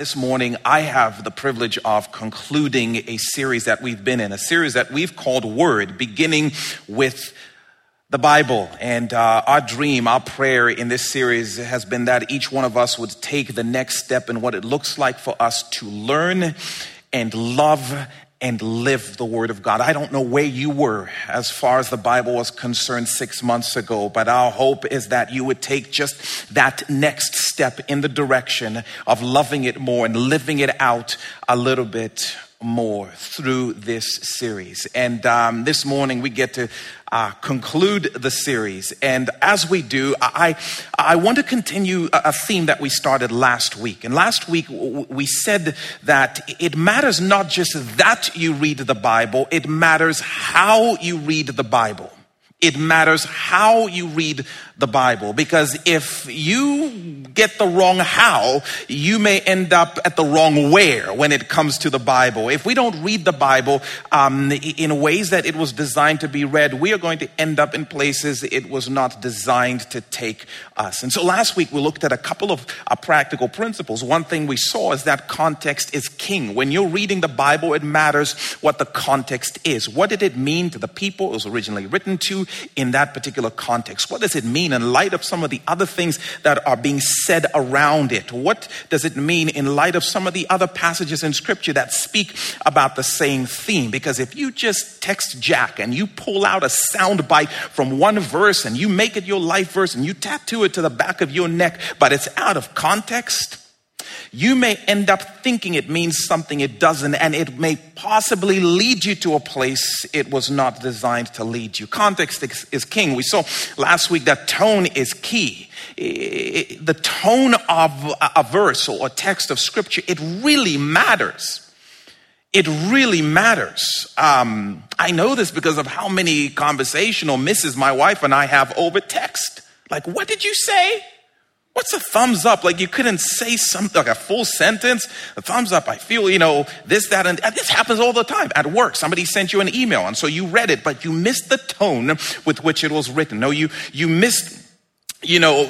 this morning I have the privilege of concluding a series that we've been in, a series that we've called Word, beginning with the Bible. And uh, our dream, our prayer in this series has been that each one of us would take the next step in what it looks like for us to learn and love and live the Word of God. I don't know where you were as far as the Bible was concerned six months ago, but our hope is that you would take just that next step in the direction of loving it more and living it out a little bit more through this series. And um, this morning we get to uh, conclude the series. And as we do, I, I want to continue a theme that we started last week. And last week we said that it matters not just that you read the Bible, it matters how you read the Bible. It matters how you read the Bible because if you get the wrong how, you may end up at the wrong where when it comes to the Bible. If we don't read the Bible um, in ways that it was designed to be read, we are going to end up in places it was not designed to take us. And so last week we looked at a couple of uh, practical principles. One thing we saw is that context is king. When you're reading the Bible, it matters what the context is. What did it mean to the people it was originally written to in that particular context? What does it mean? in light of some of the other things that are being said around it? What does it mean in light of some of the other passages in scripture that speak about the same theme? Because if you just text Jack and you pull out a sound bite from one verse and you make it your life verse and you tattoo it to the back of your neck, but it's out of context, you may end up thinking it means something it doesn't, and it may possibly lead you to a place it was not designed to lead you. Context is king. We saw last week that tone is key. The tone of a verse or a text of scripture, it really matters. It really matters. Um, I know this because of how many conversational misses my wife and I have over text. Like, what did you say? What's a thumbs up? Like you couldn't say something like a full sentence. A thumbs up. I feel, you know, this, that, and this happens all the time at work. Somebody sent you an email and so you read it, but you missed the tone with which it was written. No, you, you missed you know,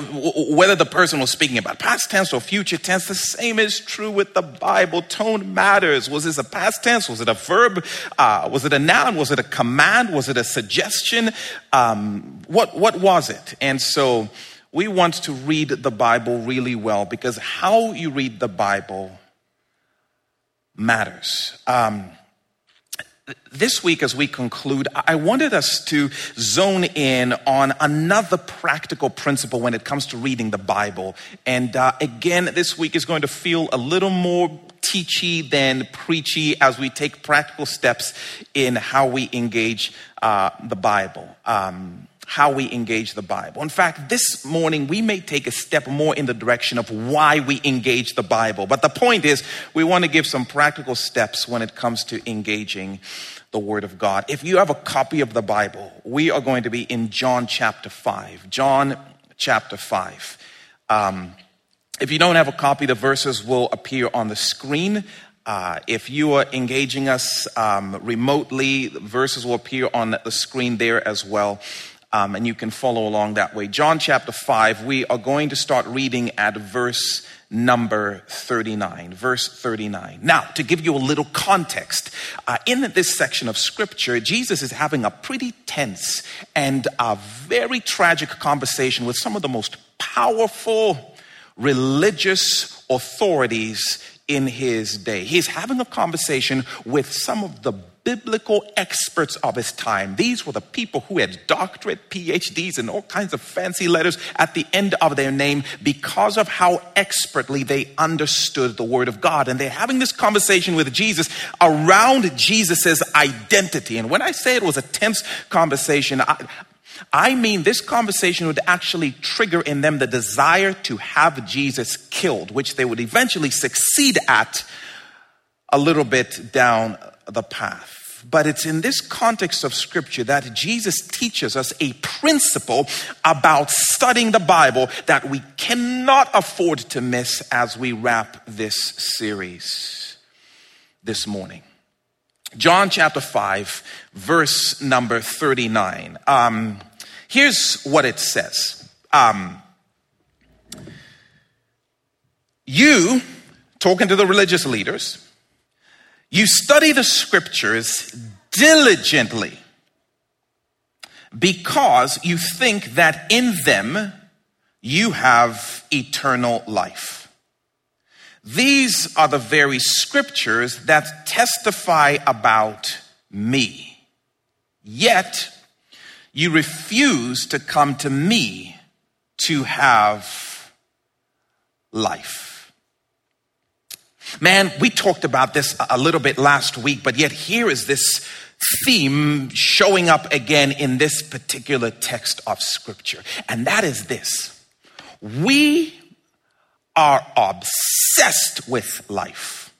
whether the person was speaking about past tense or future tense, the same is true with the Bible. Tone matters. Was this a past tense? Was it a verb? Uh, was it a noun? Was it a command? Was it a suggestion? Um, what, what was it? And so, we want to read the Bible really well because how you read the Bible matters. Um, this week, as we conclude, I wanted us to zone in on another practical principle when it comes to reading the Bible. And uh, again, this week is going to feel a little more teachy than preachy as we take practical steps in how we engage uh, the Bible. Um, how we engage the Bible. In fact, this morning we may take a step more in the direction of why we engage the Bible. But the point is, we want to give some practical steps when it comes to engaging the Word of God. If you have a copy of the Bible, we are going to be in John chapter 5. John chapter 5. Um, if you don't have a copy, the verses will appear on the screen. Uh, if you are engaging us um, remotely, verses will appear on the screen there as well um, and you can follow along that way. John chapter 5, we are going to start reading at verse number 39. Verse 39. Now, to give you a little context, uh, in this section of scripture, Jesus is having a pretty tense and a very tragic conversation with some of the most powerful religious authorities in his day. He's having a conversation with some of the biblical experts of his time. These were the people who had doctorate, PhDs, and all kinds of fancy letters at the end of their name because of how expertly they understood the Word of God. And they're having this conversation with Jesus around Jesus' identity. And when I say it was a tense conversation, I, I mean, this conversation would actually trigger in them the desire to have Jesus killed, which they would eventually succeed at a little bit down the path. But it's in this context of scripture that Jesus teaches us a principle about studying the Bible that we cannot afford to miss as we wrap this series this morning. John chapter 5, verse number 39. Um, here's what it says um, You talking to the religious leaders, you study the scriptures diligently because you think that in them you have eternal life. These are the very scriptures that testify about me. Yet, you refuse to come to me to have life. Man, we talked about this a little bit last week, but yet here is this theme showing up again in this particular text of scripture. And that is this. We are obsessed with life.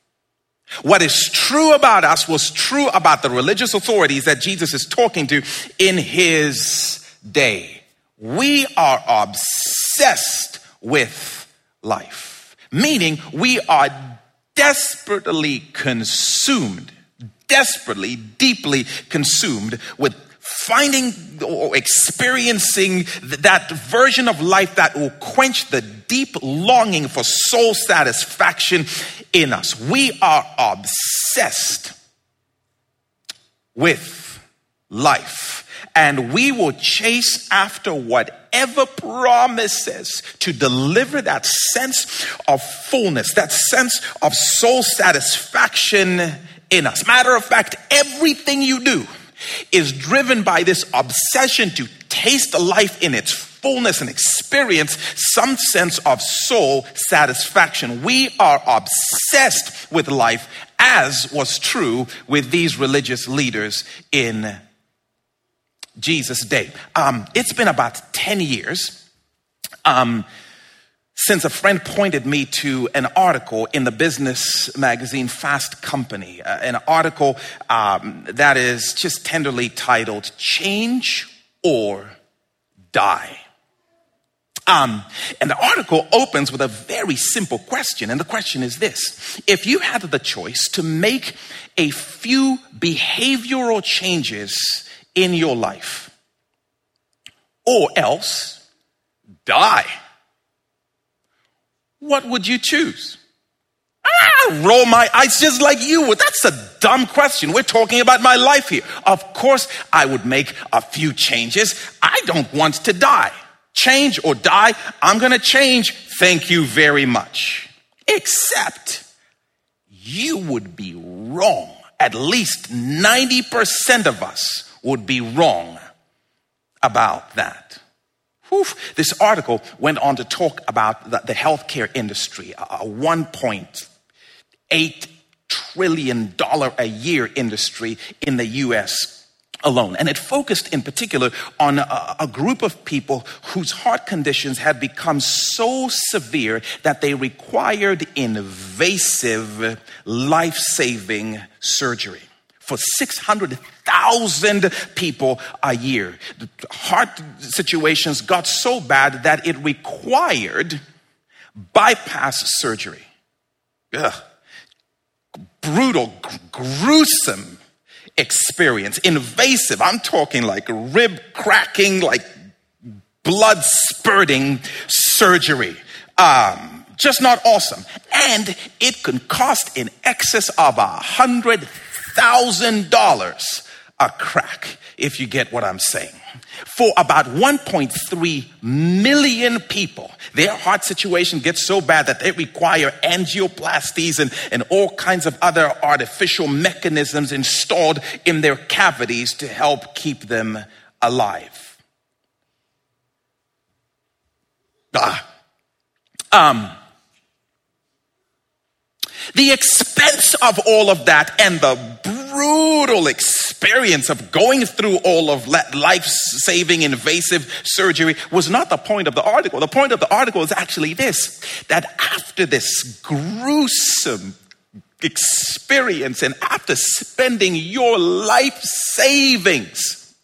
What is true about us was true about the religious authorities that Jesus is talking to in his day. We are obsessed with life, meaning we are desperately consumed, desperately, deeply consumed with finding or experiencing that version of life that will quench the deep longing for soul satisfaction in us. We are obsessed with life. And we will chase after whatever promises to deliver that sense of fullness, that sense of soul satisfaction in us. Matter of fact, everything you do is driven by this obsession to taste life in its fullness and experience some sense of soul satisfaction. We are obsessed with life, as was true with these religious leaders in Jesus' day. Um, it's been about 10 years. Um, since a friend pointed me to an article in the business magazine Fast Company, uh, an article um, that is just tenderly titled Change or Die. Um, and the article opens with a very simple question. And the question is this If you had the choice to make a few behavioral changes in your life, or else die, what would you choose? I roll my eyes just like you would. That's a dumb question. We're talking about my life here. Of course, I would make a few changes. I don't want to die. Change or die, I'm going to change. Thank you very much. Except you would be wrong. At least 90% of us would be wrong about that. Whew. This article went on to talk about the, the healthcare industry, a $1.8 trillion a year industry in the US alone. And it focused in particular on a, a, group of people whose heart conditions had become so severe that they required invasive, life saving surgery for 600,000 people a year. The heart situations got so bad that it required bypass surgery. Ugh. Brutal, gruesome experience. Invasive. I'm talking like rib cracking, like blood spurting surgery. Um, just not awesome. And it can cost in excess of a hundred $1,000 a crack, if you get what I'm saying. For about 1.3 million people, their heart situation gets so bad that they require angioplasties and, and all kinds of other artificial mechanisms installed in their cavities to help keep them alive. Ah. Um, the expense of all of that and the brutal experience of going through all of life saving invasive surgery was not the point of the article. The point of the article is actually this that after this gruesome experience and after spending your life savings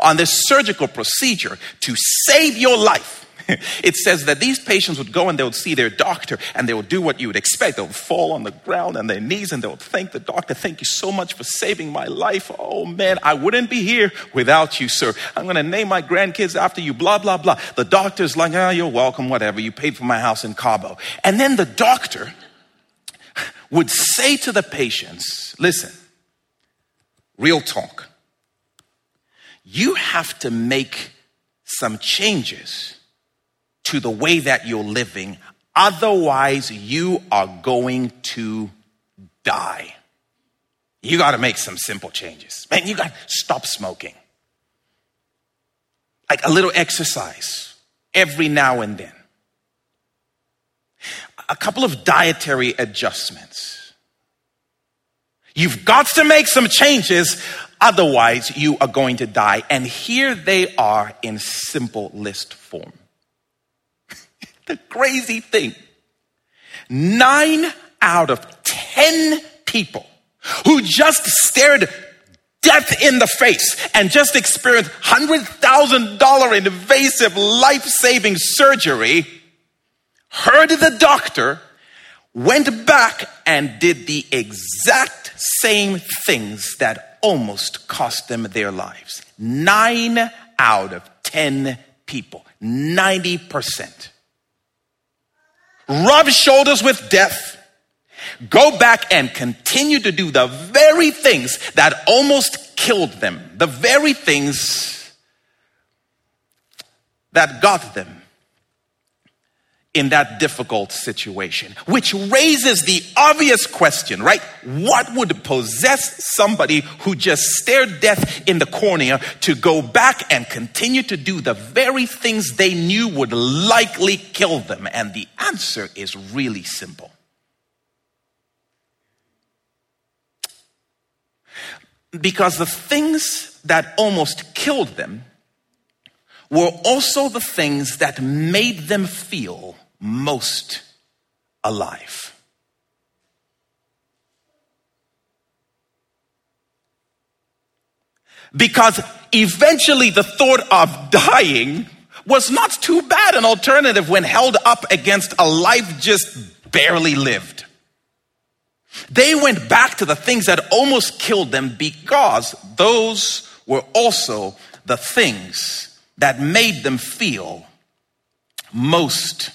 on this surgical procedure to save your life, it says that these patients would go and they would see their doctor and they would do what you would expect. They would fall on the ground on their knees and they would thank the doctor, thank you so much for saving my life. Oh man, I wouldn't be here without you, sir. I'm going to name my grandkids after you, blah, blah, blah. The doctor's like, oh, you're welcome, whatever. You paid for my house in Cabo. And then the doctor would say to the patients, listen, real talk. You have to make some changes to the way that you're living. Otherwise, you are going to die. You got to make some simple changes. Man, you got to stop smoking. Like a little exercise every now and then. A couple of dietary adjustments. You've got to make some changes, otherwise, you are going to die. And here they are in simple list form. The crazy thing nine out of 10 people who just stared death in the face and just experienced $100,000 invasive life saving surgery, heard the doctor, went back and did the exact same things that almost cost them their lives. Nine out of 10 people, 90%. Rub shoulders with death go back and continue to do the very things that almost killed them, the very things that got them in that difficult situation. Which raises the obvious question, right? What would possess somebody who just stared death in the cornea to go back and continue to do the very things they knew would likely kill them? And the answer is really simple because the things that almost killed them were also the things that made them feel most alive. Because eventually the thought of dying was not too bad an alternative when held up against a life just barely lived. They went back to the things that almost killed them because those were also the things that made them feel most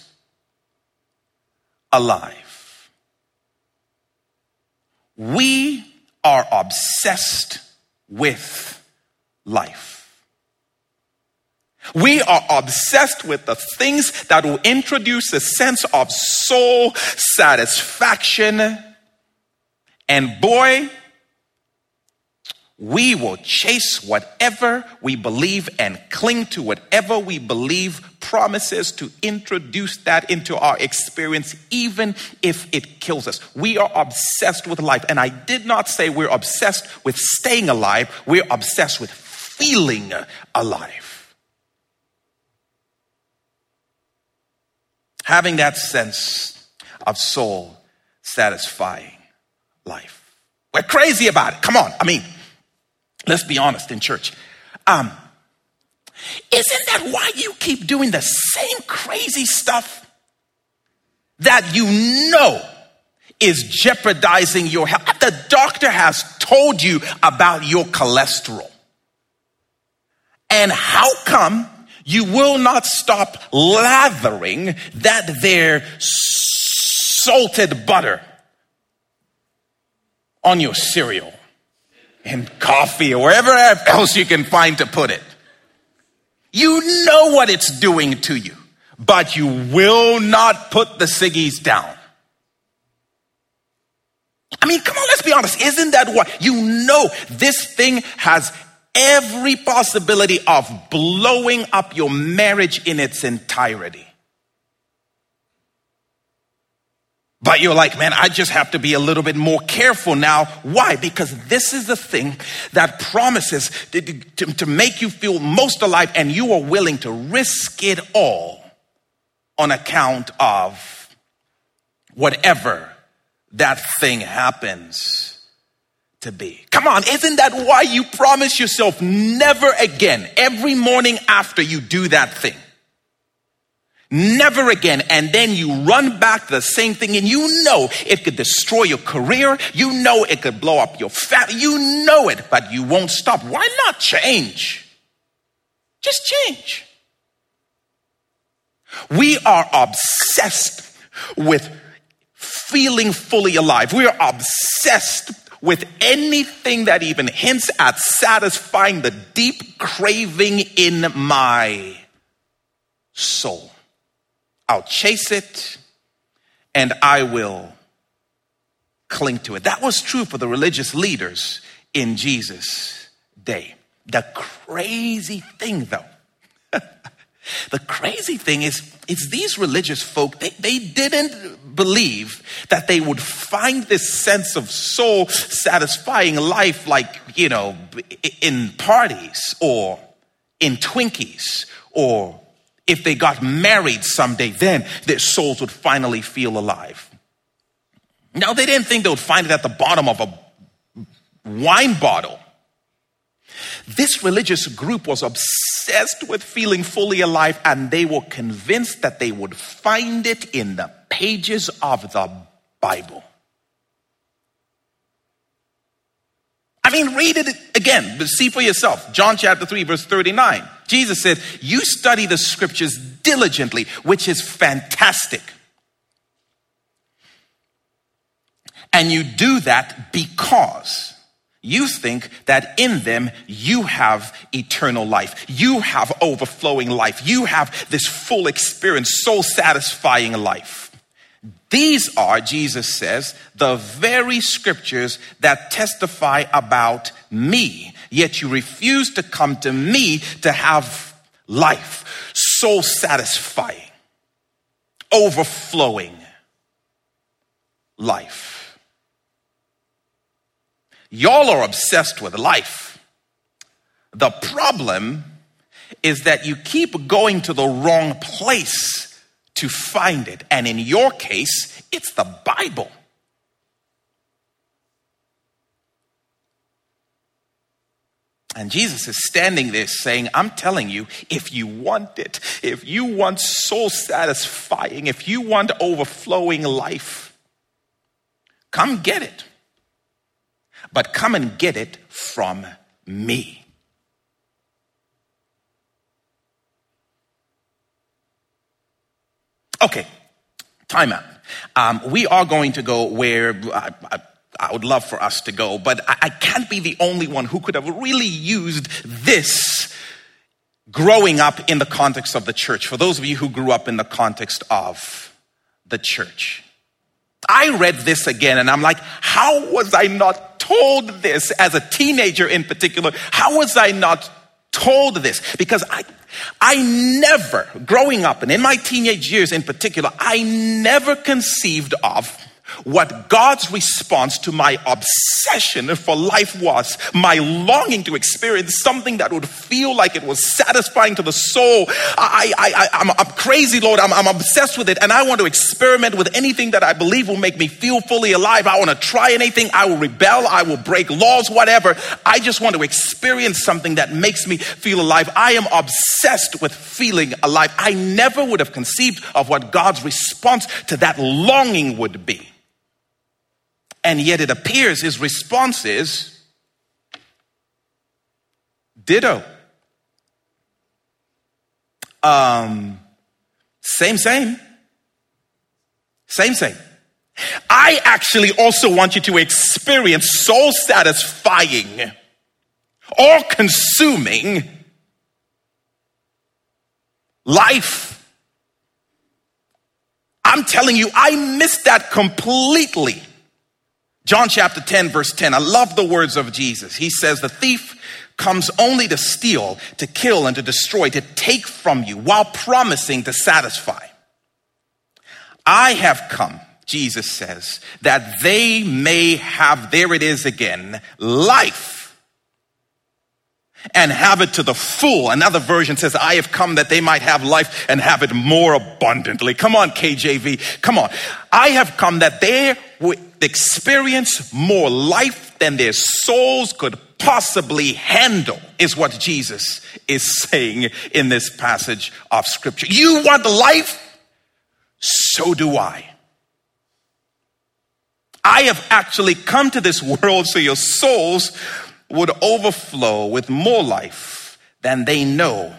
alive. We are obsessed with life. We are obsessed with the things that will introduce a sense of soul satisfaction and boy, we will chase whatever we believe and cling to whatever we believe promises to introduce that into our experience, even if it kills us. We are obsessed with life. And I did not say we're obsessed with staying alive, we're obsessed with feeling alive. Having that sense of soul satisfying life. We're crazy about it. Come on. I mean, let's be honest in church. Um, isn't that why you keep doing the same crazy stuff that you know is jeopardizing your health? The doctor has told you about your cholesterol. And how come you will not stop lathering that there salted butter on your cereal and coffee or wherever else you can find to put it. You know what it's doing to you, but you will not put the ciggies down. I mean, come on, let's be honest. Isn't that what you know this thing has every possibility of blowing up your marriage in its entirety? But you're like, man, I just have to be a little bit more careful now. Why? Because this is the thing that promises to, to, to, make you feel most alive, and you are willing to risk it all on account of whatever that thing happens to be. Come on, isn't that why you promise yourself never again every morning after you do that thing? Never again. And then you run back the same thing and you know it could destroy your career. You know it could blow up your family. You know it, but you won't stop. Why not change? Just change. We are obsessed with feeling fully alive. We are obsessed with anything that even hints at satisfying the deep craving in my soul. I'll chase it and I will cling to it. That was true for the religious leaders in Jesus' day. The crazy thing, though, the crazy thing is, is these religious folk, they, they didn't believe that they would find this sense of soul satisfying life like, you know, in parties or in Twinkies or if they got married someday, then their souls would finally feel alive. Now, they didn't think they would find it at the bottom of a wine bottle. This religious group was obsessed with feeling fully alive, and they were convinced that they would find it in the pages of the Bible. I mean, read it again, but see for yourself. John chapter 3, verse 39. Jesus said, You study the scriptures diligently, which is fantastic. And you do that because you think that in them you have eternal life. You have overflowing life. You have this full experience, soul satisfying life. These are, Jesus says, the very scriptures that testify about me. Yet you refuse to come to me to have life, soul satisfying, overflowing life. Y'all are obsessed with life. The problem is that you keep going to the wrong place to find it. And in your case, it's the Bible. And Jesus is standing there saying, I'm telling you, if you want it, if you want soul satisfying, if you want overflowing life, come get it but come and get it from me. Okay, time out. Um, we are going to go where I, I, I, would love for us to go, but I, I can't be the only one who could have really used this growing up in the context of the church. For those of you who grew up in the context of the church, I read this again and I'm like, how was I not told this as a teenager in particular? How was I not told this? Because I, I never, growing up and in my teenage years in particular, I never conceived of what God's response to my obsession for life was, my longing to experience something that would feel like it was satisfying to the soul. I, I, I, am I'm crazy, Lord. I'm, I'm obsessed with it. And I want to experiment with anything that I believe will make me feel fully alive. I want to try anything. I will rebel. I will break laws, whatever. I just want to experience something that makes me feel alive. I am obsessed with feeling alive. I never would have conceived of what God's response to that longing would be. And yet it appears his response is ditto. Um, same, same. Same, same. I actually also want you to experience soul satisfying, all consuming life. I'm telling you, I missed that completely. John chapter 10, verse 10. I love the words of Jesus. He says, The thief comes only to steal, to kill, and to destroy, to take from you while promising to satisfy. I have come, Jesus says, that they may have, there it is again, life and have it to the full. Another version says, I have come that they might have life and have it more abundantly. Come on, KJV. Come on. I have come that they would experience more life than their souls could possibly handle, is what Jesus is saying in this passage of scripture. You want life? So do I. I have actually come to this world so your souls would overflow with more life than they know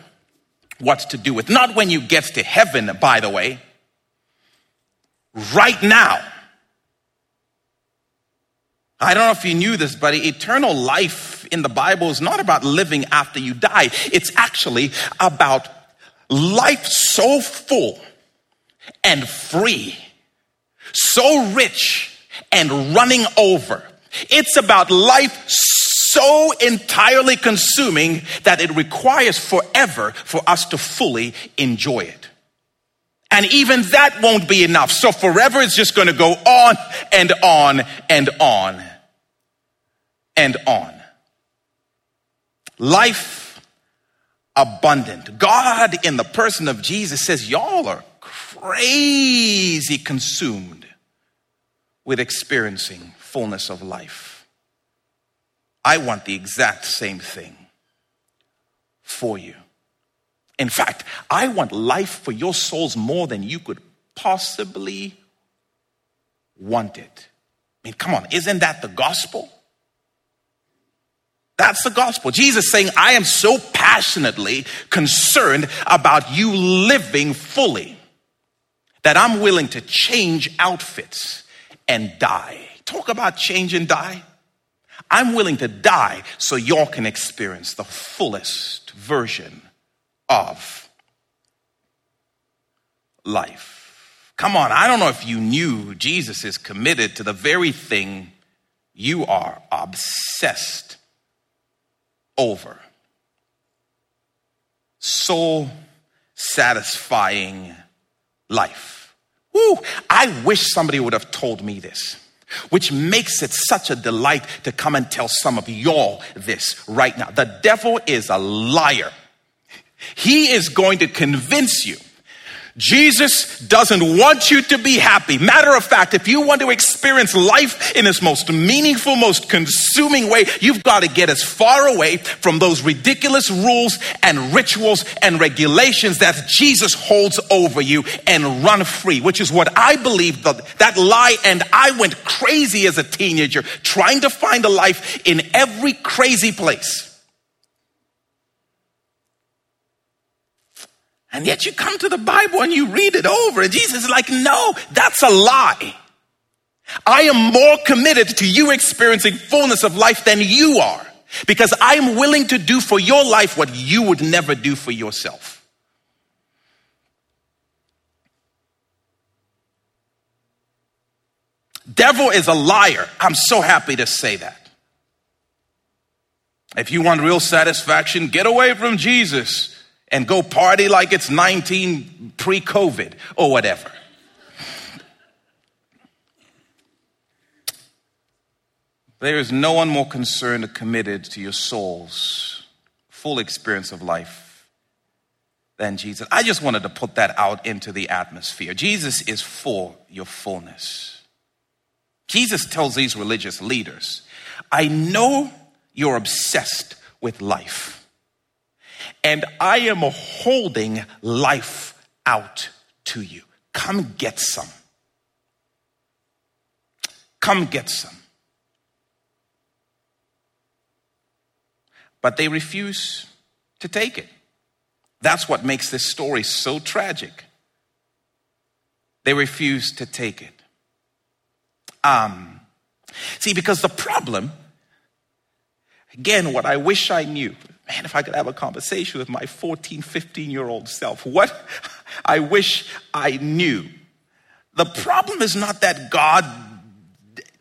what to do with. Not when you get to heaven, by the way. Right now, I don't know if you knew this, but eternal life in the Bible is not about living after you die. It's actually about life so full and free, so rich and running over. It's about life so entirely consuming that it requires forever for us to fully enjoy it. And even that won't be enough. So forever is just going to go on and on and on and on. Life abundant. God, in the person of Jesus, says, Y'all are crazy consumed with experiencing fullness of life. I want the exact same thing for you. In fact, I want life for your souls more than you could possibly want it. I mean, come on, isn't that the gospel? That's the gospel. Jesus saying, I am so passionately concerned about you living fully that I'm willing to change outfits and die. Talk about change and die. I'm willing to die so y'all can experience the fullest version of life. Come on, I don't know if you knew Jesus is committed to the very thing you are obsessed over. Soul satisfying life. Woo, I wish somebody would have told me this, which makes it such a delight to come and tell some of y'all this right now. The devil is a liar. He is going to convince you Jesus doesn't want you to be happy. Matter of fact, if you want to experience life in its most meaningful, most consuming way, you've got to get as far away from those ridiculous rules and rituals and regulations that Jesus holds over you and run free, which is what I believe that, that lie. And I went crazy as a teenager trying to find a life in every crazy place. And yet you come to the Bible and you read it over, and Jesus is like, no, that's a lie. I am more committed to you experiencing fullness of life than you are because I am willing to do for your life what you would never do for yourself. Devil is a liar. I'm so happy to say that. If you want real satisfaction, get away from Jesus and go party like it's 19 pre COVID or whatever. There is no one more concerned or committed to your soul's full experience of life than Jesus. I just wanted to put that out into the atmosphere. Jesus is for your fullness. Jesus tells these religious leaders, I know you're obsessed with life and I am holding life out to you. Come get some. Come get some. But they refuse to take it. That's what makes this story so tragic. They refuse to take it. Um, see, because the problem, again, what I wish I knew, man, if I could have a conversation with my 14, 15 year old self, what I wish I knew. The problem is not that God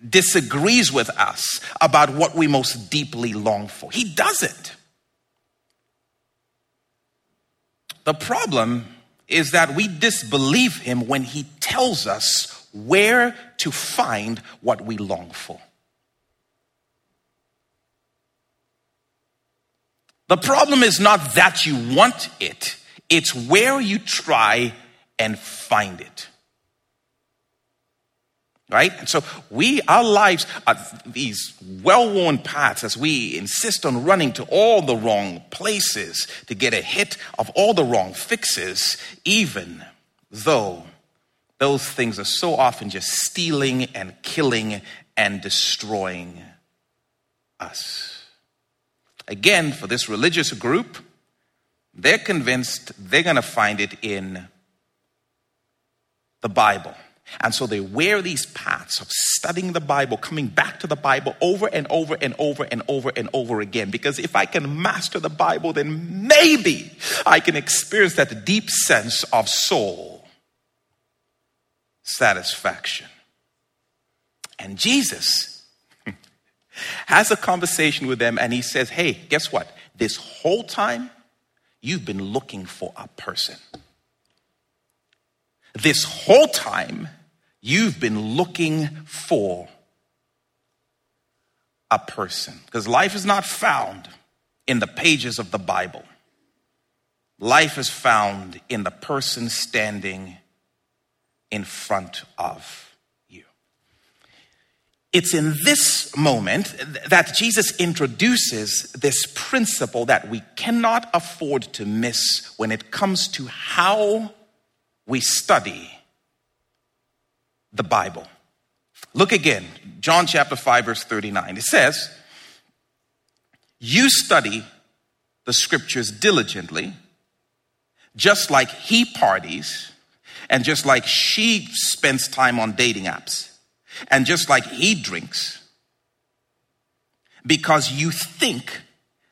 disagrees with us about what we most deeply long for, He doesn't. The problem is that we disbelieve Him when He tells us where to find what we long for. The problem is not that you want it, it's where you try and find it. Right? And so we, our lives are these well-worn paths as we insist on running to all the wrong places to get a hit of all the wrong fixes, even though those things are so often just stealing and killing and destroying us. Again, for this religious group, they're convinced they're going to find it in the Bible. And so they wear these paths of studying the Bible, coming back to the Bible over and over and over and over and over again. Because if I can master the Bible, then maybe I can experience that deep sense of soul satisfaction. And Jesus has a conversation with them and he says, Hey, guess what? This whole time, you've been looking for a person. This whole time, you've been looking for a person. Because life is not found in the pages of the Bible, life is found in the person standing in front of. It's in this moment that Jesus introduces this principle that we cannot afford to miss when it comes to how we study the Bible. Look again, John chapter 5, verse 39. It says, You study the scriptures diligently, just like he parties, and just like she spends time on dating apps, and just like he drinks, because you think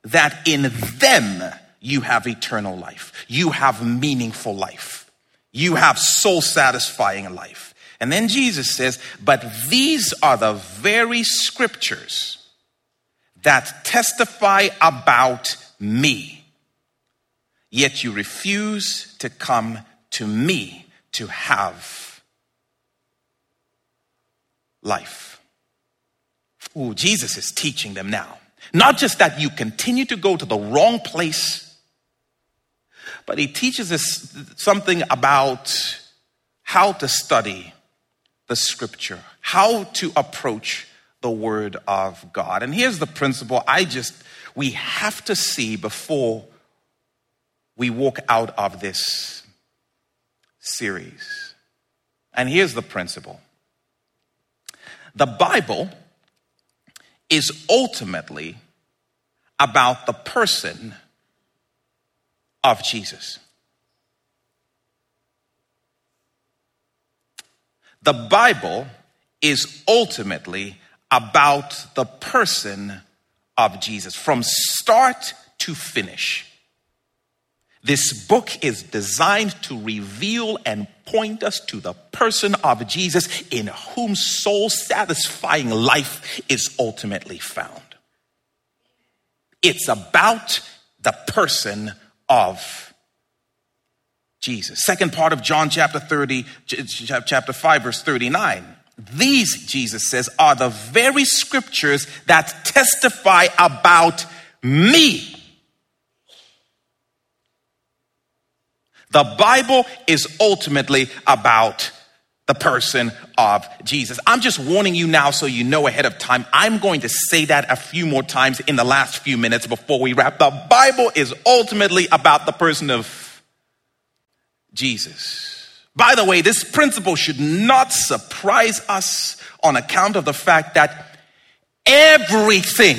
that in them you have eternal life, you have meaningful life, you have soul satisfying life. And then Jesus says, But these are the very scriptures that testify about me. Yet you refuse to come to me to have life. Ooh, Jesus is teaching them now. Not just that you continue to go to the wrong place, but he teaches us something about how to study the scripture, how to approach the word of God. And here's the principle I just, we have to see before we walk out of this series. And here's the principle the Bible is ultimately about the person of Jesus. The Bible is ultimately about the person of Jesus from start to finish. This book is designed to reveal and point us to the person of Jesus in whom soul satisfying life is ultimately found. It's about the person of Jesus. Second part of John chapter 30, chapter 5, verse 39. These, Jesus says, are the very scriptures that testify about me. The Bible is ultimately about the person of Jesus. I'm just warning you now so you know ahead of time. I'm going to say that a few more times in the last few minutes before we wrap. The Bible is ultimately about the person of Jesus. By the way, this principle should not surprise us on account of the fact that everything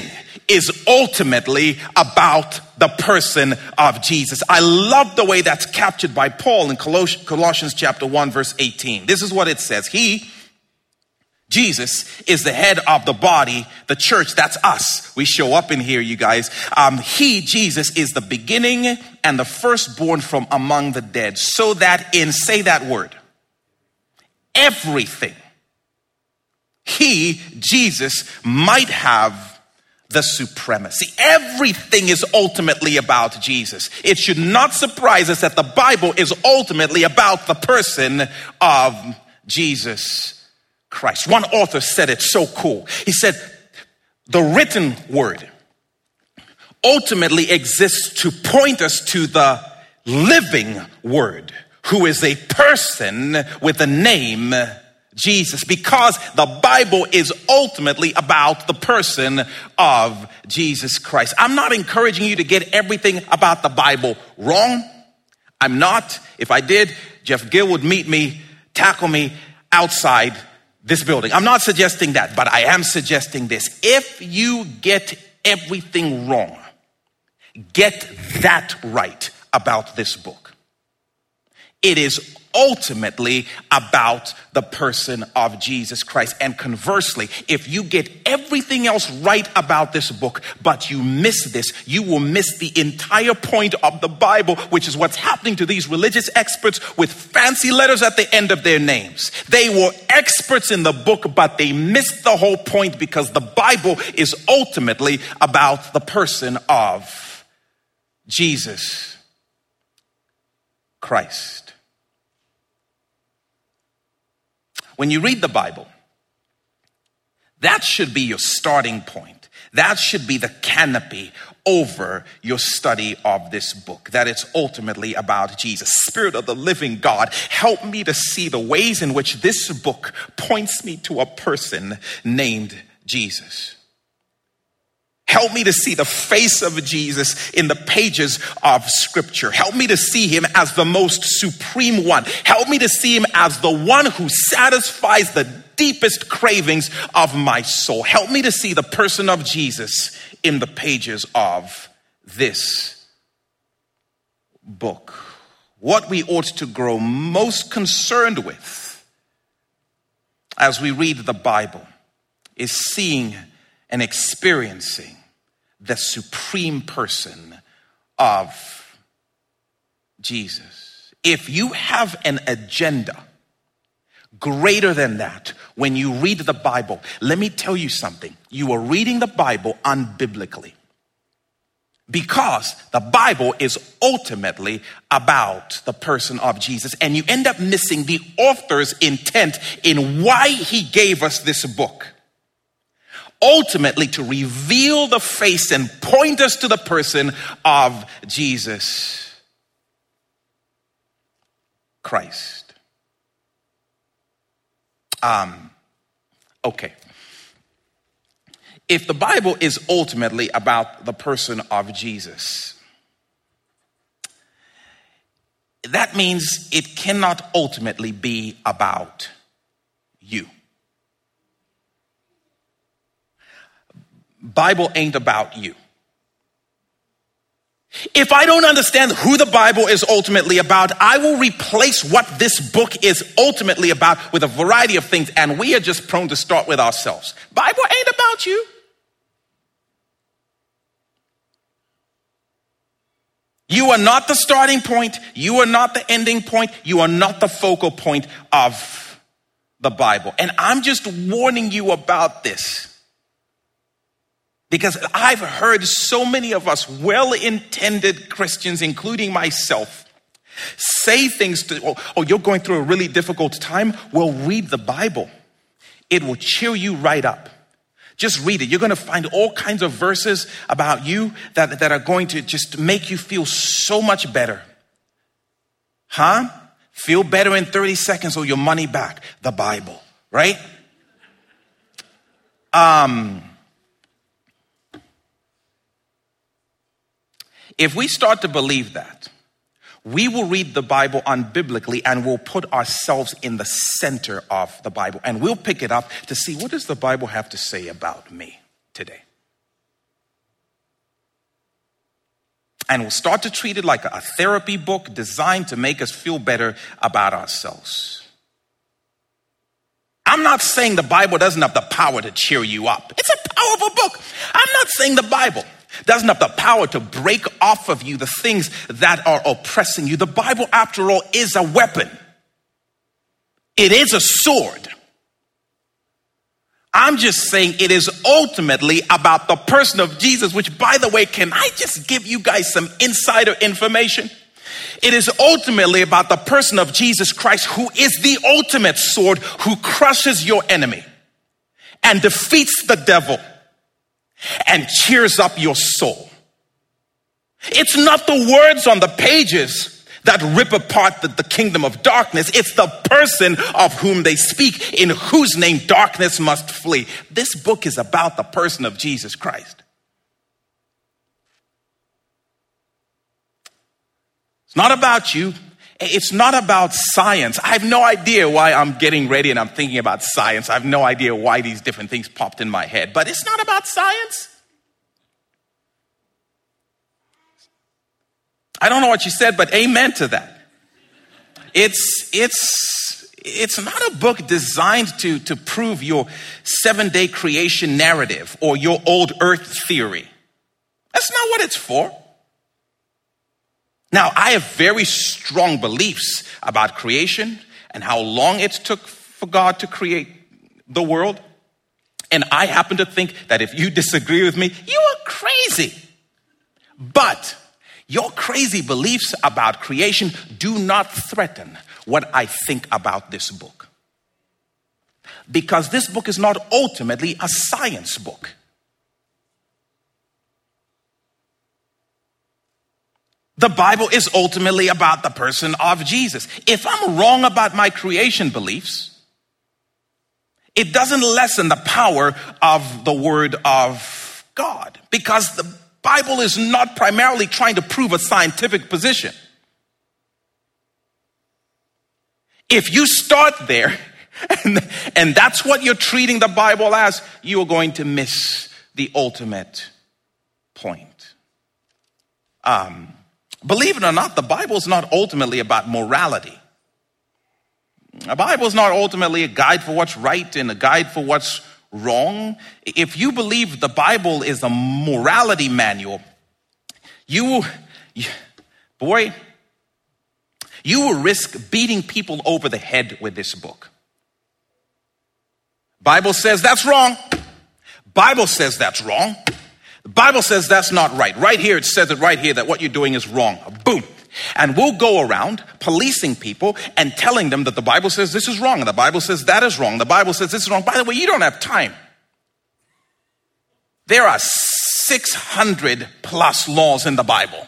is ultimately about the person of Jesus. I love the way that's captured by Paul in Colossians chapter 1 verse 18. This is what it says. He Jesus is the head of the body, the church. That's us. We show up in here, you guys. Um, he, Jesus, is the beginning and the firstborn from among the dead, so that in, say that word, everything, he, Jesus, might have the supremacy. Everything is ultimately about Jesus. It should not surprise us that the Bible is ultimately about the person of Jesus Christ. One author said it so cool. He said, the written word ultimately exists to point us to the living word, who is a person with the name Jesus, because the Bible is ultimately about the person of Jesus Christ. I'm not encouraging you to get everything about the Bible wrong. I'm not. If I did, Jeff Gill would meet me, tackle me outside this building. I'm not suggesting that, but I am suggesting this. If you get everything wrong, get that right about this book. It is ultimately about the person of Jesus Christ. And conversely, if you get everything else right about this book, but you miss this, you will miss the entire point of the Bible, which is what's happening to these religious experts with fancy letters at the end of their names. They were experts in the book, but they missed the whole point because the Bible is ultimately about the person of Jesus Christ. When you read the Bible, that should be your starting point. That should be the canopy over your study of this book, that it's ultimately about Jesus. Spirit of the living God, help me to see the ways in which this book points me to a person named Jesus. Help me to see the face of Jesus in the pages of Scripture. Help me to see him as the most supreme one. Help me to see him as the one who satisfies the deepest cravings of my soul. Help me to see the person of Jesus in the pages of this book. What we ought to grow most concerned with as we read the Bible is seeing and experiencing the supreme person of Jesus. If you have an agenda greater than that when you read the Bible, let me tell you something. You are reading the Bible unbiblically because the Bible is ultimately about the person of Jesus, and you end up missing the author's intent in why he gave us this book ultimately to reveal the face and point us to the person of Jesus Christ. Um, okay. If the Bible is ultimately about the person of Jesus, that means it cannot ultimately be about you. Bible ain't about you. If I don't understand who the Bible is ultimately about, I will replace what this book is ultimately about with a variety of things, and we are just prone to start with ourselves. Bible ain't about you. You are not the starting point. You are not the ending point. You are not the focal point of the Bible. And I'm just warning you about this. Because I've heard so many of us well intended Christians, including myself, say things to, oh, oh, you're going through a really difficult time? Well, read the Bible. It will cheer you right up. Just read it. You're going to find all kinds of verses about you that, that are going to just make you feel so much better. Huh? Feel better in 30 seconds or your money back. The Bible, right? Um, If we start to believe that, we will read the Bible unbiblically and we'll put ourselves in the center of the Bible and we'll pick it up to see what does the Bible have to say about me today. And we'll start to treat it like a therapy book designed to make us feel better about ourselves. I'm not saying the Bible doesn't have the power to cheer you up. It's a powerful book. I'm not saying the Bible doesn't have the power to break off of you the things that are oppressing you. The Bible, after all, is a weapon, it is a sword. I'm just saying it is ultimately about the person of Jesus, which, by the way, can I just give you guys some insider information? It is ultimately about the person of Jesus Christ, who is the ultimate sword, who crushes your enemy and defeats the devil and cheers up your soul. It's not the words on the pages that rip apart the, the, kingdom of darkness. It's the person of whom they speak, in whose name darkness must flee. This book is about the person of Jesus Christ. It's not about you. It's not about science. I have no idea why I'm getting ready and I'm thinking about science. I have no idea why these different things popped in my head, but it's not about science. I don't know what you said, but amen to that. It's, it's, it's not a book designed to, to prove your seven day creation narrative or your old earth theory. That's not what it's for. Now, I have very strong beliefs about creation and how long it took for God to create the world. And I happen to think that if you disagree with me, you are crazy. But your crazy beliefs about creation do not threaten what I think about this book. Because this book is not ultimately a science book. The Bible is ultimately about the person of Jesus. If I'm wrong about my creation beliefs, it doesn't lessen the power of the Word of God because the Bible is not primarily trying to prove a scientific position. If you start there and, and that's what you're treating the Bible as, you are going to miss the ultimate point. Um, Believe it or not, the Bible is not ultimately about morality. The Bible is not ultimately a guide for what's right and a guide for what's wrong. If you believe the Bible is a morality manual, you, boy, you will risk beating people over the head with this book. Bible says that's wrong. Bible says that's wrong. Bible says that's not right. Right here, it says it right here that what you're doing is wrong. Boom. And we'll go around policing people and telling them that the Bible says this is wrong, and the Bible says that is wrong, the Bible says this is wrong. By the way, you don't have time. There are 600 plus laws in the Bible.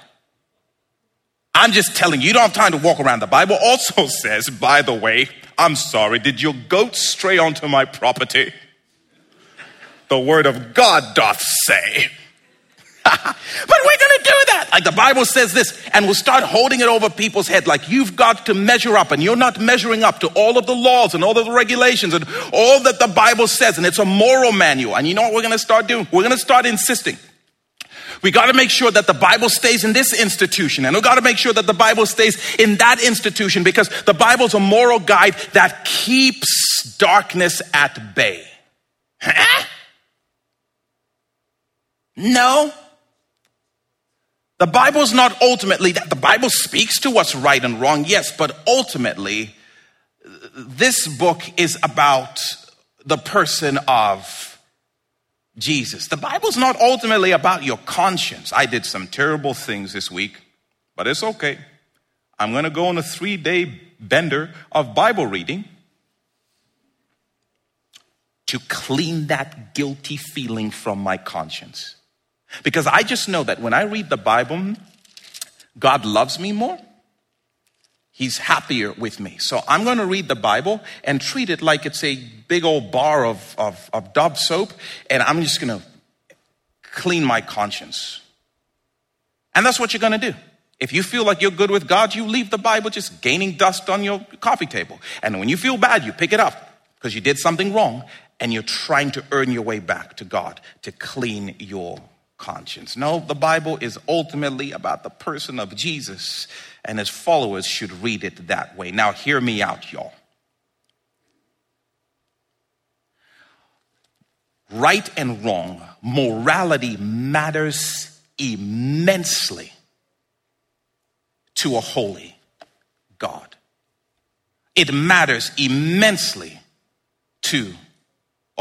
I'm just telling you, you don't have time to walk around. The Bible also says, by the way, I'm sorry, did your goat stray onto my property? The word of God doth say. but we're going to do that. Like the Bible says this, and we'll start holding it over people's head. Like you've got to measure up, and you're not measuring up to all of the laws and all of the regulations and all that the Bible says. And it's a moral manual. And you know what we're going to start doing? We're going to start insisting. We got to make sure that the Bible stays in this institution, and we got to make sure that the Bible stays in that institution because the Bible's a moral guide that keeps darkness at bay. No. The Bible is not ultimately that. The Bible speaks to what's right and wrong, yes, but ultimately, this book is about the person of Jesus. The Bible's not ultimately about your conscience. I did some terrible things this week, but it's okay. I'm going to go on a three day bender of Bible reading to clean that guilty feeling from my conscience. Because I just know that when I read the Bible, God loves me more. He's happier with me. So I'm going to read the Bible and treat it like it's a big old bar of, of, of Dove soap, and I'm just going to clean my conscience. And that's what you're going to do. If you feel like you're good with God, you leave the Bible just gaining dust on your coffee table. And when you feel bad, you pick it up because you did something wrong and you're trying to earn your way back to God to clean your conscience. No, the Bible is ultimately about the person of Jesus, and his followers should read it that way. Now, hear me out, y'all. Right and wrong, morality matters immensely to a holy God. It matters immensely to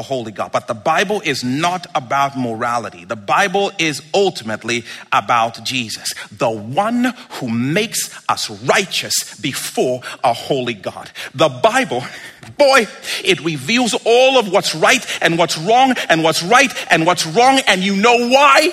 a holy God. But the Bible is not about morality. The Bible is ultimately about Jesus, the one who makes us righteous before a holy God. The Bible, boy, it reveals all of what's right and what's wrong and what's right and what's wrong. And you know why?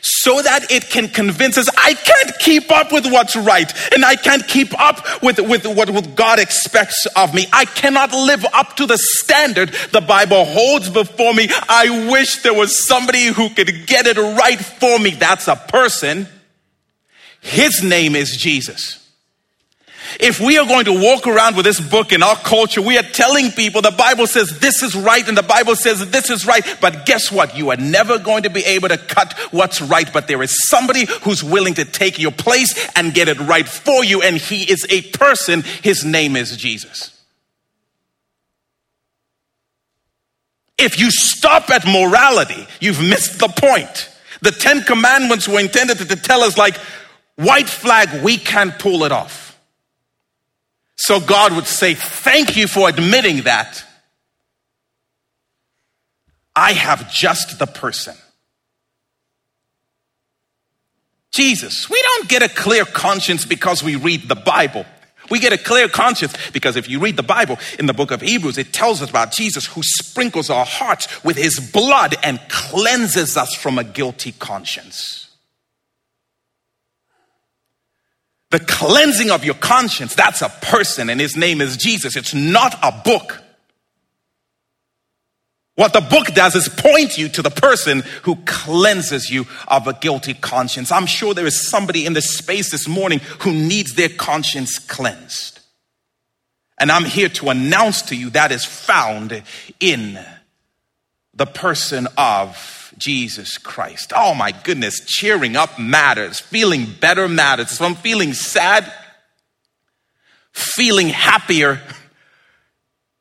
So that it can convince us I can't keep up with what's right and I can't keep up with, with what, what God expects of me. I cannot live up to the standard the Bible holds before me. I wish there was somebody who could get it right for me. That's a person. His name is Jesus. If we are going to walk around with this book in our culture, we are telling people the Bible says this is right and the Bible says this is right. But guess what? You are never going to be able to cut what's right. But there is somebody who's willing to take your place and get it right for you. And he is a person. His name is Jesus. If you stop at morality, you've missed the point. The Ten Commandments were intended to tell us, like, white flag, we can't pull it off. So God would say, Thank you for admitting that. I have just the person. Jesus. We don't get a clear conscience because we read the Bible. We get a clear conscience because if you read the Bible in the book of Hebrews, it tells us about Jesus who sprinkles our hearts with his blood and cleanses us from a guilty conscience. The cleansing of your conscience, that's a person, and his name is Jesus. It's not a book. What the book does is point you to the person who cleanses you of a guilty conscience. I'm sure there is somebody in this space this morning who needs their conscience cleansed. And I'm here to announce to you that is found in the person of Jesus Christ. Oh my goodness, cheering up matters, feeling better matters. If I'm feeling sad, feeling happier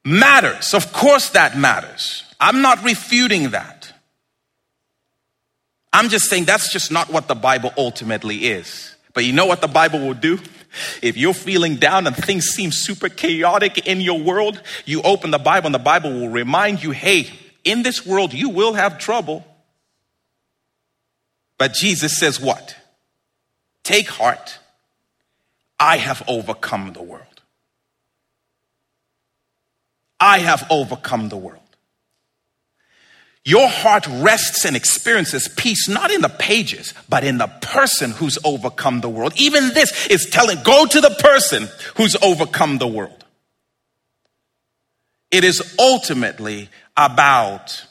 matters. Of course, that matters. I'm not refuting that. I'm just saying that's just not what the Bible ultimately is. But you know what the Bible will do? If you're feeling down and things seem super chaotic in your world, you open the Bible and the Bible will remind you hey, in this world you will have trouble. But Jesus says, What? Take heart. I have overcome the world. I have overcome the world. Your heart rests and experiences peace not in the pages, but in the person who's overcome the world. Even this is telling, go to the person who's overcome the world. It is ultimately about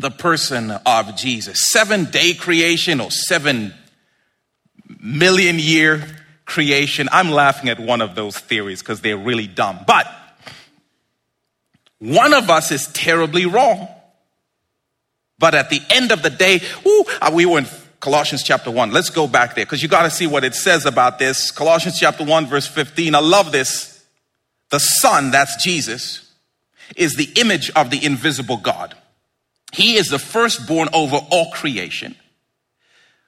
the person of Jesus. Seven day creation or seven million year creation. I'm laughing at one of those theories because they're really dumb. But one of us is terribly wrong. But at the end of the day, uh, we were in Colossians chapter 1. Let's go back there because you got to see what it says about this. Colossians chapter 1, verse 15. I love this. The Son, that's Jesus, is the image of the invisible God he is the firstborn over all creation.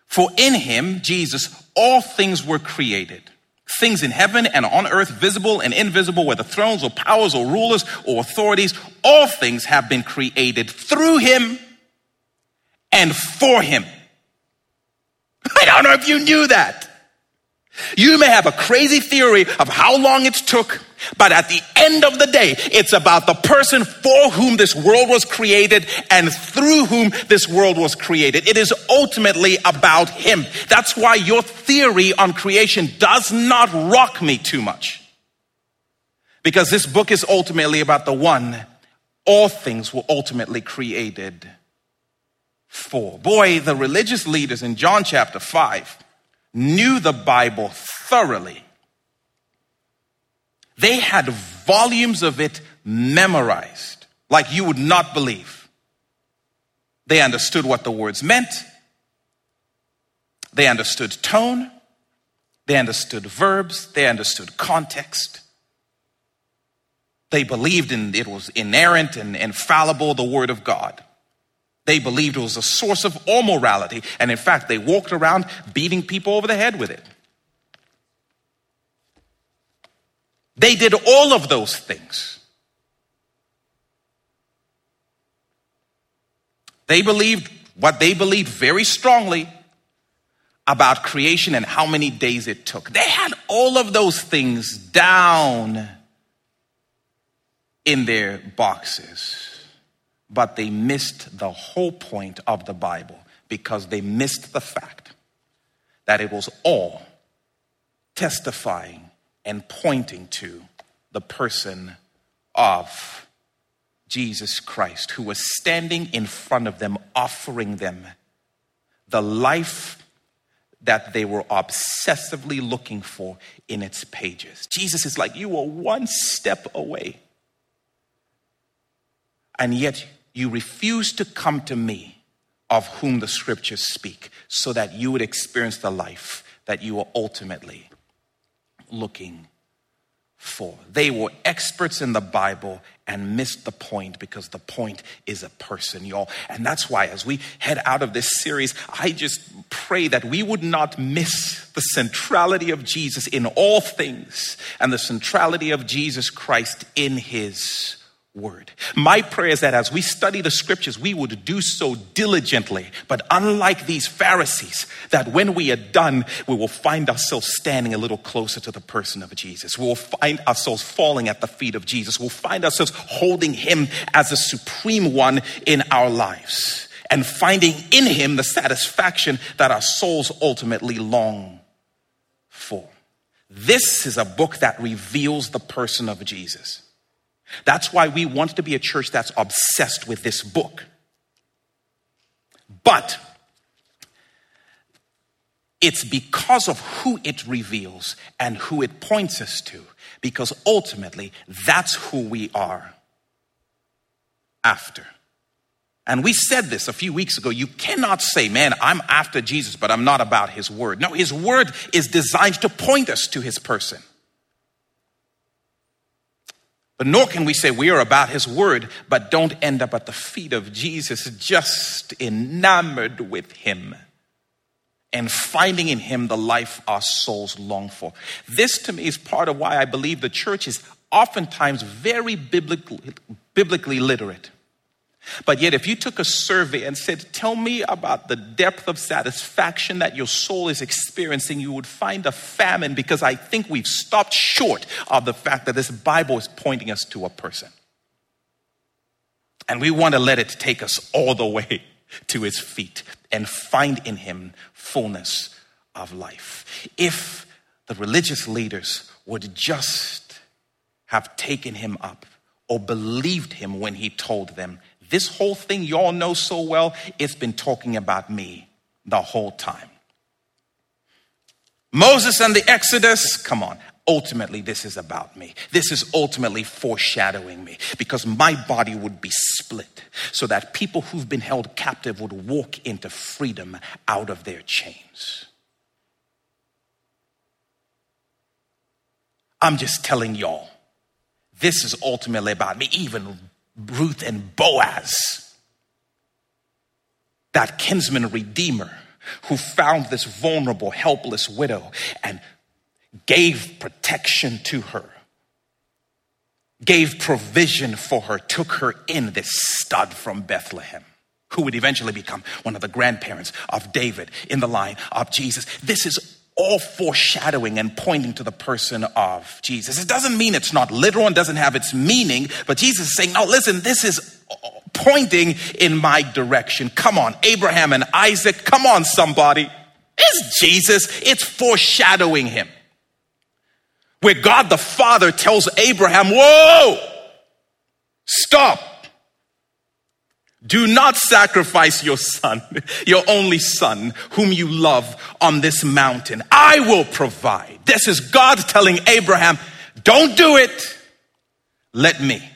For in him, Jesus, all things were created. Things in heaven and on earth, visible and invisible, whether thrones or powers or rulers or authorities, all things have been created through him and for him. I don't know if you knew that. You may have a crazy theory of how long it took, but at the end of the day, it's about the person for whom this world was created and through whom this world was created. It is ultimately about Him. That's why your theory on creation does not rock me too much. Because this book is ultimately about the one all things were ultimately created for. Boy, the religious leaders in John chapter 5 knew the Bible thoroughly. They had volumes of it memorized, like you would not believe. They understood what the words meant, they understood tone, they understood verbs, they understood context. They believed in it was inerrant and infallible, the Word of God. They believed it was a source of all morality, and in fact, they walked around beating people over the head with it. They did all of those things. They believed what they believed very strongly about creation and how many days it took. They had all of those things down in their boxes but they missed the whole point of the Bible because they missed the fact that it was all testifying and pointing to the person of Jesus Christ, who was standing in front of them, offering them the life that they were obsessively looking for in its pages. Jesus is like, You were one step away. And yet you refuse to come to me, of whom the scriptures speak, so that you would experience the life that you are ultimately looking for. They were experts in the Bible and missed the point because the point is a person, y'all. And that's why, as we head out of this series, I just pray that we would not miss the centrality of Jesus in all things and the centrality of Jesus Christ in his word. My prayer is that as we study the scriptures, we would do so diligently. But unlike these Pharisees, that when we are done, we will find ourselves standing a little closer to the person of Jesus. We will find ourselves falling at the feet of Jesus. We'll find ourselves holding him as the supreme one in our lives and finding in him the satisfaction that our souls ultimately long for. This is a book that reveals the person of Jesus. That's why we want to be a church that's obsessed with this book. But it's because of who it reveals and who it points us to, because ultimately that's who we are after. And we said this a few weeks ago. You cannot say, man, I'm after Jesus, but I'm not about his word. No, his word is designed to point us to his person. But nor can we say we are about his word, but don't end up at the feet of Jesus, just enamored with him and finding in him the life our souls long for. This to me is part of why I believe the church is oftentimes very biblically, biblically literate. But yet, if you took a survey and said, Tell me about the depth of satisfaction that your soul is experiencing, you would find a famine because I think we've stopped short of the fact that this Bible is pointing us to a person. And we want to let it take us all the way to his feet and find in him fullness of life. If the religious leaders would just have taken him up or believed him when he told them, this whole thing you all know so well, it's been talking about me the whole time. Moses and the Exodus, come on. Ultimately, this is about me. This is ultimately foreshadowing me because my body would be split so that people who've been held captive would walk into freedom out of their chains. I'm just telling y'all, this is ultimately about me. Even Ruth and Boaz, that kinsman redeemer who found this vulnerable, helpless widow and gave protection to her, gave provision for her, took her in, this stud from Bethlehem. Who would eventually become one of the grandparents of David in the line of Jesus. This is all foreshadowing and pointing to the person of Jesus. It doesn't mean it's not literal and doesn't have its meaning, but Jesus is saying, no, listen, this is uh, uh, pointing in my direction. Come on, Abraham and Isaac, come on, somebody. It's Jesus, it's foreshadowing him. Where God the Father tells Abraham, Whoa, stop. Do not sacrifice your son, your only son, whom you love on this mountain. I will provide. This is God telling Abraham, don't do it. Let me.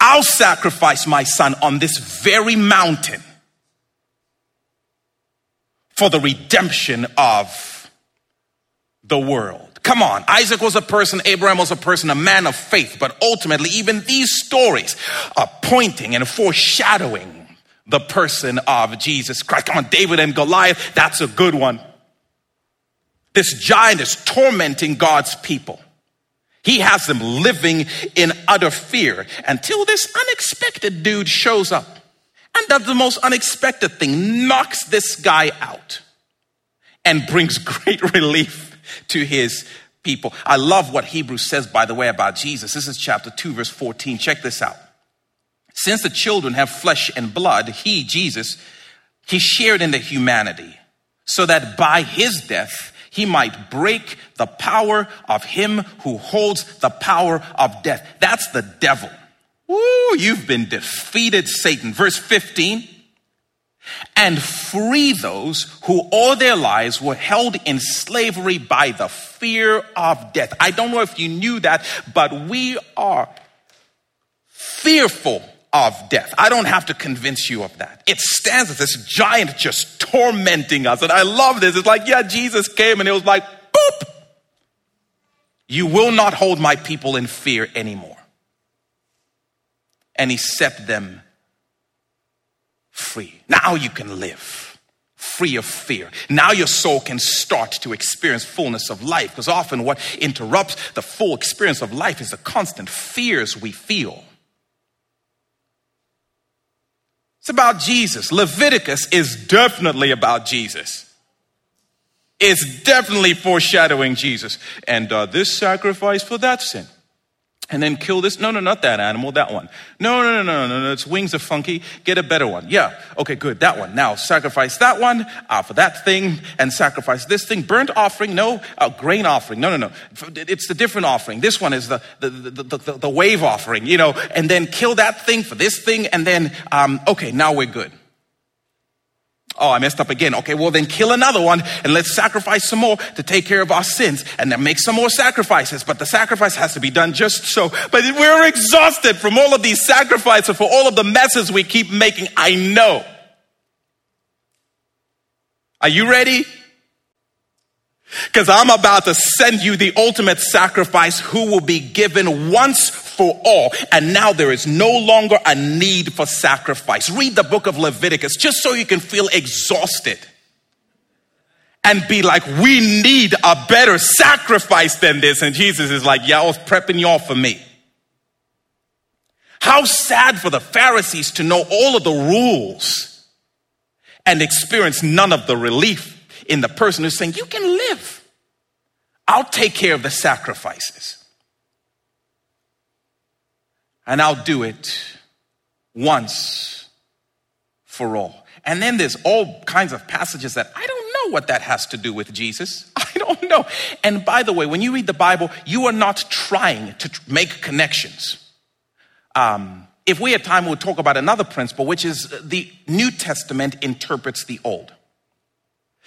I'll sacrifice my son on this very mountain for the redemption of the world. Come on, Isaac was a person, Abraham was a person, a man of faith, but ultimately, even these stories are pointing and foreshadowing the person of Jesus Christ. Come on, David and Goliath, that's a good one. This giant is tormenting God's people. He has them living in utter fear until this unexpected dude shows up and does the most unexpected thing, knocks this guy out and brings great relief to his people. I love what Hebrews says, by the way, about Jesus. This is chapter 2, verse 14. Check this out. Since the children have flesh and blood, he, Jesus, he shared in the humanity so that by his death, he might break the power of him who holds the power of death. That's the devil. Woo, you've been defeated, Satan. Verse 15. And free those who all their lives were held in slavery by the fear of death. I don't know if you knew that, but we are fearful of death. I don't have to convince you of that. It stands as this giant just tormenting us. And I love this. It's like, yeah, Jesus came and it was like, boop. You will not hold my people in fear anymore. And he set them free. Now you can live free of fear. Now your soul can start to experience fullness of life because often what interrupts the full experience of life is the constant fears we feel. It's about Jesus. Leviticus is definitely about Jesus. It's definitely foreshadowing Jesus. And uh, this sacrifice for that sin and then kill this. No, no, not that animal, that one. No, no, no, no, no, no, its wings are funky. Get a better one. Yeah, okay, good, that one. Now sacrifice that one uh, for that thing and sacrifice this thing. Burnt offering, no, uh, grain offering. No, no, no. It's the different offering. This one is the, the, the, the, the wave offering, you know, and then kill that thing for this thing and then, um, okay, now we're good. Oh, I messed up again. Okay, well then kill another one and let's sacrifice some more to take care of our sins and then make some more sacrifices. But the sacrifice has to be done just so. But we're exhausted from all of these sacrifices for all of the messes we keep making. I know. Are you ready? Because I'm about to send you the ultimate sacrifice who will be given once for all. And now there is no longer a need for sacrifice. Read the book of Leviticus just so you can feel exhausted and be like, we need a better sacrifice than this. And Jesus is like, I was prepping y'all for me. How sad for the Pharisees to know all of the rules and experience none of the relief in the person who's saying, You can live. I'll take care of the sacrifices. And I'll do it once for all. And then there's all kinds of passages that I don't know what that has to do with Jesus. I don't know. And by the way, when you read the Bible, you are not trying to make connections. Um, if we had time, we'll talk about another principle, which is the New Testament interprets the Old.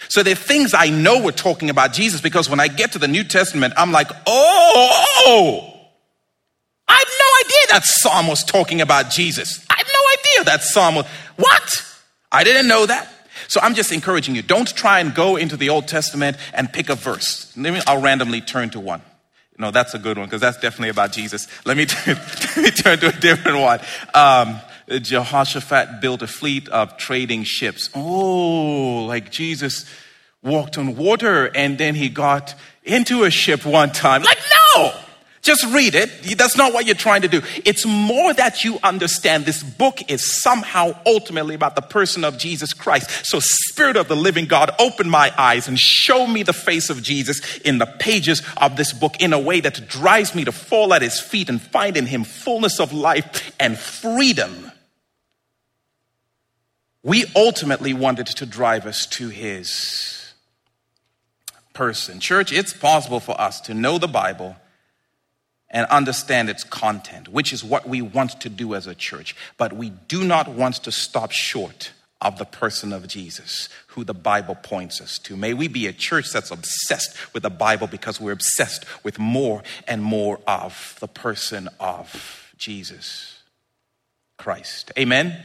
So there are things I know we're talking about Jesus because when I get to the New Testament, I'm like, oh, I that psalm was talking about Jesus. I had no idea that psalm was, what? I didn't know that. So I'm just encouraging you, don't try and go into the Old Testament and pick a verse. I'll randomly turn to one. No, that's a good one because that's definitely about Jesus. Let me, turn, let me turn to a different one. Um, Jehoshaphat built a fleet of trading ships. Oh, like Jesus walked on water and then he got into a ship one time. Like, no! Just read it. That's not what you're trying to do. It's more that you understand this book is somehow ultimately about the person of Jesus Christ. So, Spirit of the living God, open my eyes and show me the face of Jesus in the pages of this book in a way that drives me to fall at his feet and find in him fullness of life and freedom we ultimately wanted to drive us to his person. Church, it's possible for us to know the Bible and understand its content, which is what we want to do as a church. But we do not want to stop short of the person of Jesus, who the Bible points us to. May we be a church that's obsessed with the Bible because we're obsessed with more and more of the person of Jesus Christ. Amen.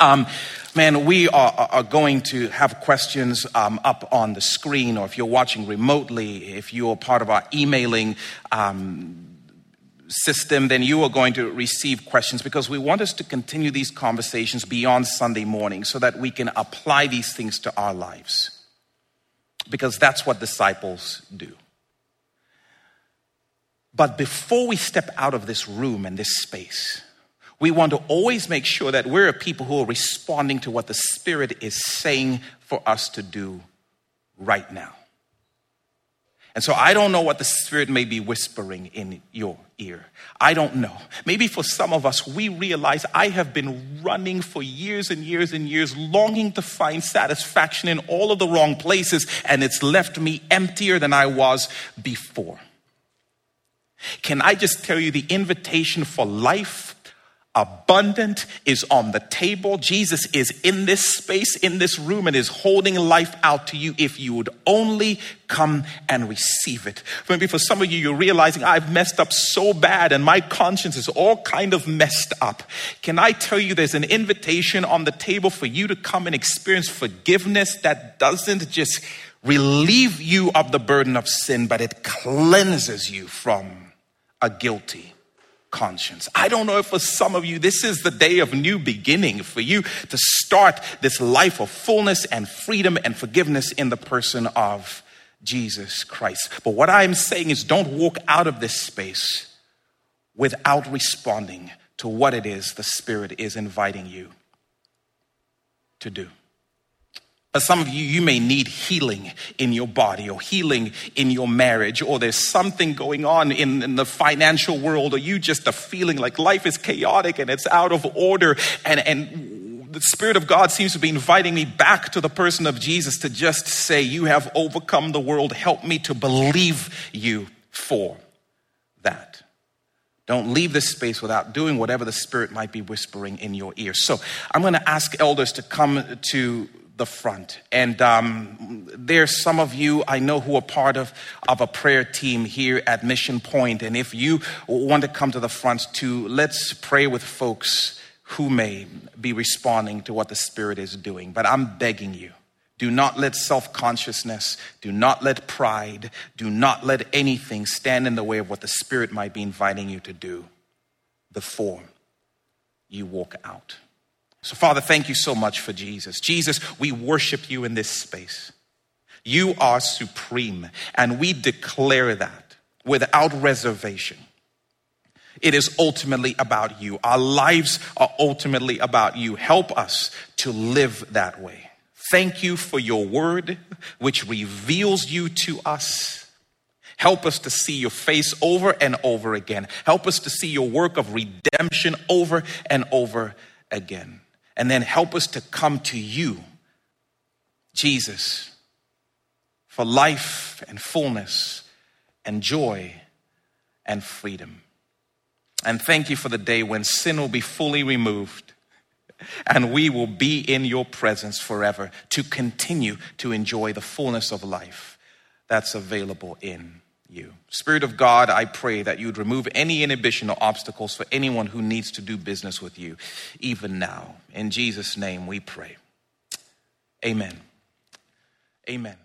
Um, man, we are, are, going to have questions um, up on the screen, or if you're watching remotely, if you're part of our emailing um, system, then you are going to receive questions because we want us to continue these conversations beyond Sunday morning so that we can apply these things to our lives. Because that's what disciples do. But before we step out of this room and this space, we want to always make sure that we're a people who are responding to what the Spirit is saying for us to do right now. And so I don't know what the Spirit may be whispering in your ear. I don't know. Maybe for some of us, we realize I have been running for years and years and years, longing to find satisfaction in all of the wrong places, and it's left me emptier than I was before. Can I just tell you the invitation for life abundant is on the table. Jesus is in this space, in this room, and is holding life out to you if you would only come and receive it. Maybe for some of you, you're realizing I've messed up so bad and my conscience is all kind of messed up. Can I tell you there's an invitation on the table for you to come and experience forgiveness that doesn't just relieve you of the burden of sin, but it cleanses you from a guilty conscience. I don't know if for some of you, this is the day of new beginning for you to start this life of fullness and freedom and forgiveness in the person of Jesus Christ. But what I'm saying is don't walk out of this space without responding to what it is the Spirit is inviting you to do. Some of you, you may need healing in your body or healing in your marriage, or there's something going on in, in, the financial world, or you just are feeling like life is chaotic and it's out of order. And, and the Spirit of God seems to be inviting me back to the person of Jesus to just say, You have overcome the world. Help me to believe you for that. Don't leave this space without doing whatever the Spirit might be whispering in your ear. So I'm going to ask elders to come to the front. And um, there's some of you I know who are part of, of a prayer team here at Mission Point. And if you want to come to the front too, let's pray with folks who may be responding to what the Spirit is doing. But I'm begging you. Do not let self consciousness, do not let pride, do not let anything stand in the way of what the Spirit might be inviting you to do before you walk out. So, Father, thank you so much for Jesus. Jesus, we worship you in this space. You are supreme, and we declare that without reservation. It is ultimately about you. Our lives are ultimately about you. Help us to live that way. Thank you for your word, which reveals you to us. Help us to see your face over and over again. Help us to see your work of redemption over and over again and then help us to come to you, Jesus, for life and fullness and joy and freedom. And thank you for the day when sin will be fully removed and we will be in your presence forever to continue to enjoy the fullness of life that's available in you. Spirit of God, I pray that you would remove any inhibition or obstacles for anyone who needs to do business with you, even now. In Jesus' name we pray. Amen. Amen.